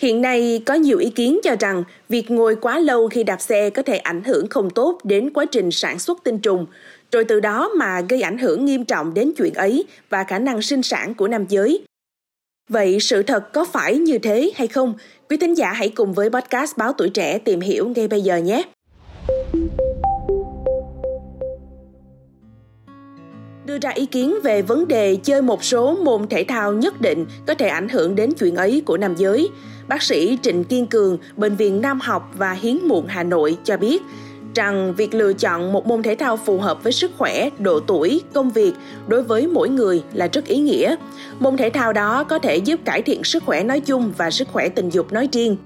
Hiện nay có nhiều ý kiến cho rằng việc ngồi quá lâu khi đạp xe có thể ảnh hưởng không tốt đến quá trình sản xuất tinh trùng, rồi từ đó mà gây ảnh hưởng nghiêm trọng đến chuyện ấy và khả năng sinh sản của nam giới. Vậy sự thật có phải như thế hay không? Quý thính giả hãy cùng với podcast Báo Tuổi Trẻ tìm hiểu ngay bây giờ nhé! Đưa ra ý kiến về vấn đề chơi một số môn thể thao nhất định có thể ảnh hưởng đến chuyện ấy của nam giới. Bác sĩ Trịnh Kiên Cường, Bệnh viện Nam học và Hiến muộn Hà Nội cho biết, rằng việc lựa chọn một môn thể thao phù hợp với sức khỏe, độ tuổi, công việc đối với mỗi người là rất ý nghĩa. Môn thể thao đó có thể giúp cải thiện sức khỏe nói chung và sức khỏe tình dục nói riêng.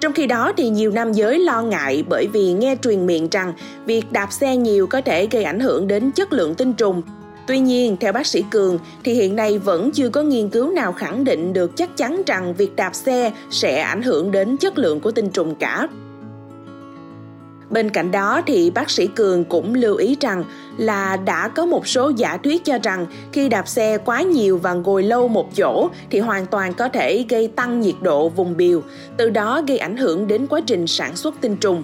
Trong khi đó thì nhiều nam giới lo ngại bởi vì nghe truyền miệng rằng việc đạp xe nhiều có thể gây ảnh hưởng đến chất lượng tinh trùng. Tuy nhiên, theo bác sĩ Cường thì hiện nay vẫn chưa có nghiên cứu nào khẳng định được chắc chắn rằng việc đạp xe sẽ ảnh hưởng đến chất lượng của tinh trùng cả. Bên cạnh đó thì bác sĩ Cường cũng lưu ý rằng là đã có một số giả thuyết cho rằng khi đạp xe quá nhiều và ngồi lâu một chỗ thì hoàn toàn có thể gây tăng nhiệt độ vùng biểu, từ đó gây ảnh hưởng đến quá trình sản xuất tinh trùng.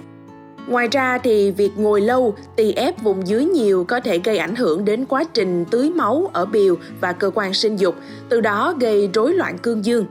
Ngoài ra thì việc ngồi lâu, tì ép vùng dưới nhiều có thể gây ảnh hưởng đến quá trình tưới máu ở biểu và cơ quan sinh dục, từ đó gây rối loạn cương dương.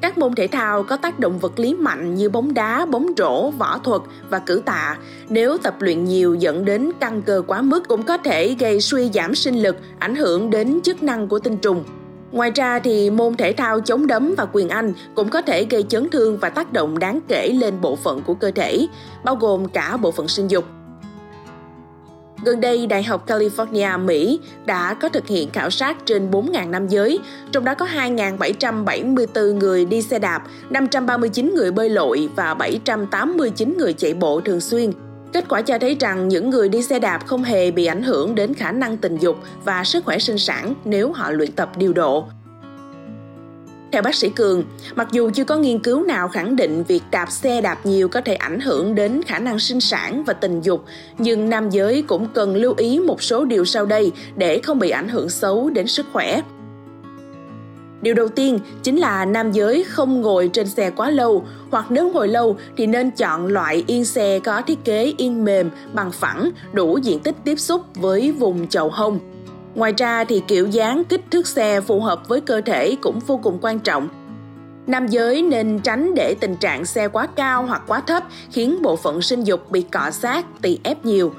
Các môn thể thao có tác động vật lý mạnh như bóng đá, bóng rổ, võ thuật và cử tạ, nếu tập luyện nhiều dẫn đến căng cơ quá mức cũng có thể gây suy giảm sinh lực, ảnh hưởng đến chức năng của tinh trùng. Ngoài ra thì môn thể thao chống đấm và quyền Anh cũng có thể gây chấn thương và tác động đáng kể lên bộ phận của cơ thể, bao gồm cả bộ phận sinh dục. Gần đây, Đại học California, Mỹ đã có thực hiện khảo sát trên 4.000 nam giới, trong đó có 2.774 người đi xe đạp, 539 người bơi lội và 789 người chạy bộ thường xuyên. Kết quả cho thấy rằng những người đi xe đạp không hề bị ảnh hưởng đến khả năng tình dục và sức khỏe sinh sản nếu họ luyện tập điều độ. Theo bác sĩ Cường, mặc dù chưa có nghiên cứu nào khẳng định việc đạp xe đạp nhiều có thể ảnh hưởng đến khả năng sinh sản và tình dục, nhưng nam giới cũng cần lưu ý một số điều sau đây để không bị ảnh hưởng xấu đến sức khỏe. Điều đầu tiên chính là nam giới không ngồi trên xe quá lâu hoặc nếu ngồi lâu thì nên chọn loại yên xe có thiết kế yên mềm, bằng phẳng, đủ diện tích tiếp xúc với vùng chậu hông. Ngoài ra thì kiểu dáng kích thước xe phù hợp với cơ thể cũng vô cùng quan trọng. Nam giới nên tránh để tình trạng xe quá cao hoặc quá thấp khiến bộ phận sinh dục bị cọ sát, tỳ ép nhiều.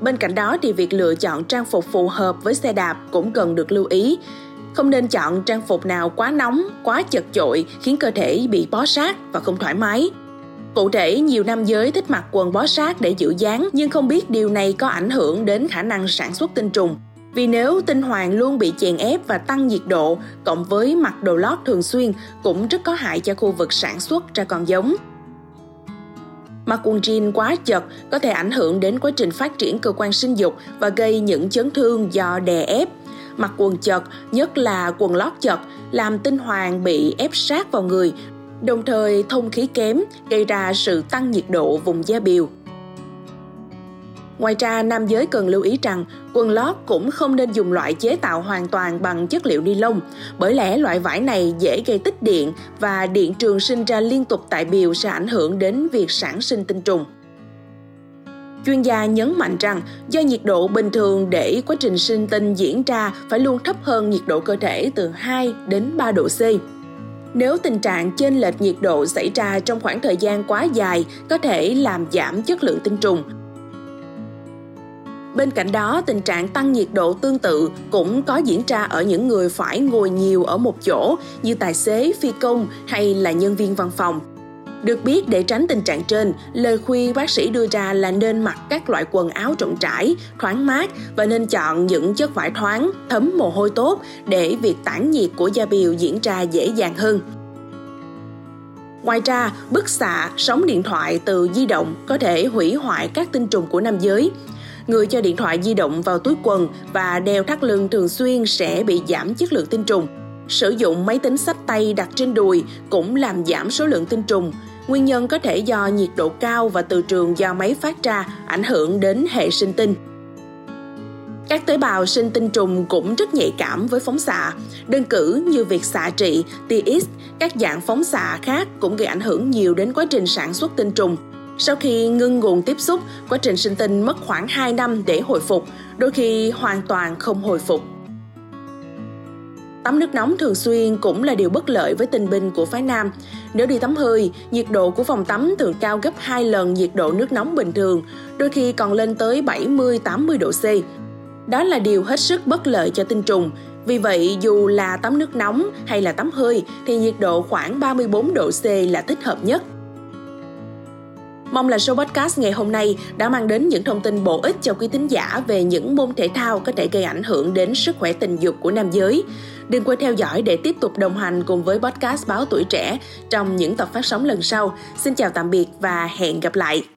Bên cạnh đó thì việc lựa chọn trang phục phù hợp với xe đạp cũng cần được lưu ý. Không nên chọn trang phục nào quá nóng, quá chật chội khiến cơ thể bị bó sát và không thoải mái. Cụ thể, nhiều nam giới thích mặc quần bó sát để giữ dáng nhưng không biết điều này có ảnh hưởng đến khả năng sản xuất tinh trùng. Vì nếu tinh hoàng luôn bị chèn ép và tăng nhiệt độ, cộng với mặc đồ lót thường xuyên cũng rất có hại cho khu vực sản xuất ra con giống. Mặc quần jean quá chật có thể ảnh hưởng đến quá trình phát triển cơ quan sinh dục và gây những chấn thương do đè ép. Mặc quần chật, nhất là quần lót chật, làm tinh hoàng bị ép sát vào người đồng thời thông khí kém gây ra sự tăng nhiệt độ vùng da biểu. Ngoài ra, nam giới cần lưu ý rằng quần lót cũng không nên dùng loại chế tạo hoàn toàn bằng chất liệu ni lông, bởi lẽ loại vải này dễ gây tích điện và điện trường sinh ra liên tục tại biểu sẽ ảnh hưởng đến việc sản sinh tinh trùng. Chuyên gia nhấn mạnh rằng do nhiệt độ bình thường để quá trình sinh tinh diễn ra phải luôn thấp hơn nhiệt độ cơ thể từ 2 đến 3 độ C. Nếu tình trạng chênh lệch nhiệt độ xảy ra trong khoảng thời gian quá dài có thể làm giảm chất lượng tinh trùng. Bên cạnh đó, tình trạng tăng nhiệt độ tương tự cũng có diễn ra ở những người phải ngồi nhiều ở một chỗ như tài xế, phi công hay là nhân viên văn phòng. Được biết để tránh tình trạng trên, lời khuyên bác sĩ đưa ra là nên mặc các loại quần áo rộng rãi, thoáng mát và nên chọn những chất vải thoáng, thấm mồ hôi tốt để việc tản nhiệt của da biểu diễn ra dễ dàng hơn. Ngoài ra, bức xạ, sóng điện thoại từ di động có thể hủy hoại các tinh trùng của nam giới. Người cho điện thoại di động vào túi quần và đeo thắt lưng thường xuyên sẽ bị giảm chất lượng tinh trùng. Sử dụng máy tính sách tay đặt trên đùi cũng làm giảm số lượng tinh trùng. Nguyên nhân có thể do nhiệt độ cao và từ trường do máy phát ra ảnh hưởng đến hệ sinh tinh. Các tế bào sinh tinh trùng cũng rất nhạy cảm với phóng xạ. Đơn cử như việc xạ trị, tia X, các dạng phóng xạ khác cũng gây ảnh hưởng nhiều đến quá trình sản xuất tinh trùng. Sau khi ngưng nguồn tiếp xúc, quá trình sinh tinh mất khoảng 2 năm để hồi phục, đôi khi hoàn toàn không hồi phục. Tắm nước nóng thường xuyên cũng là điều bất lợi với tinh binh của phái nam. Nếu đi tắm hơi, nhiệt độ của phòng tắm thường cao gấp 2 lần nhiệt độ nước nóng bình thường, đôi khi còn lên tới 70-80 độ C. Đó là điều hết sức bất lợi cho tinh trùng. Vì vậy, dù là tắm nước nóng hay là tắm hơi thì nhiệt độ khoảng 34 độ C là thích hợp nhất. Mong là show podcast ngày hôm nay đã mang đến những thông tin bổ ích cho quý thính giả về những môn thể thao có thể gây ảnh hưởng đến sức khỏe tình dục của nam giới. Đừng quên theo dõi để tiếp tục đồng hành cùng với podcast Báo Tuổi Trẻ trong những tập phát sóng lần sau. Xin chào tạm biệt và hẹn gặp lại!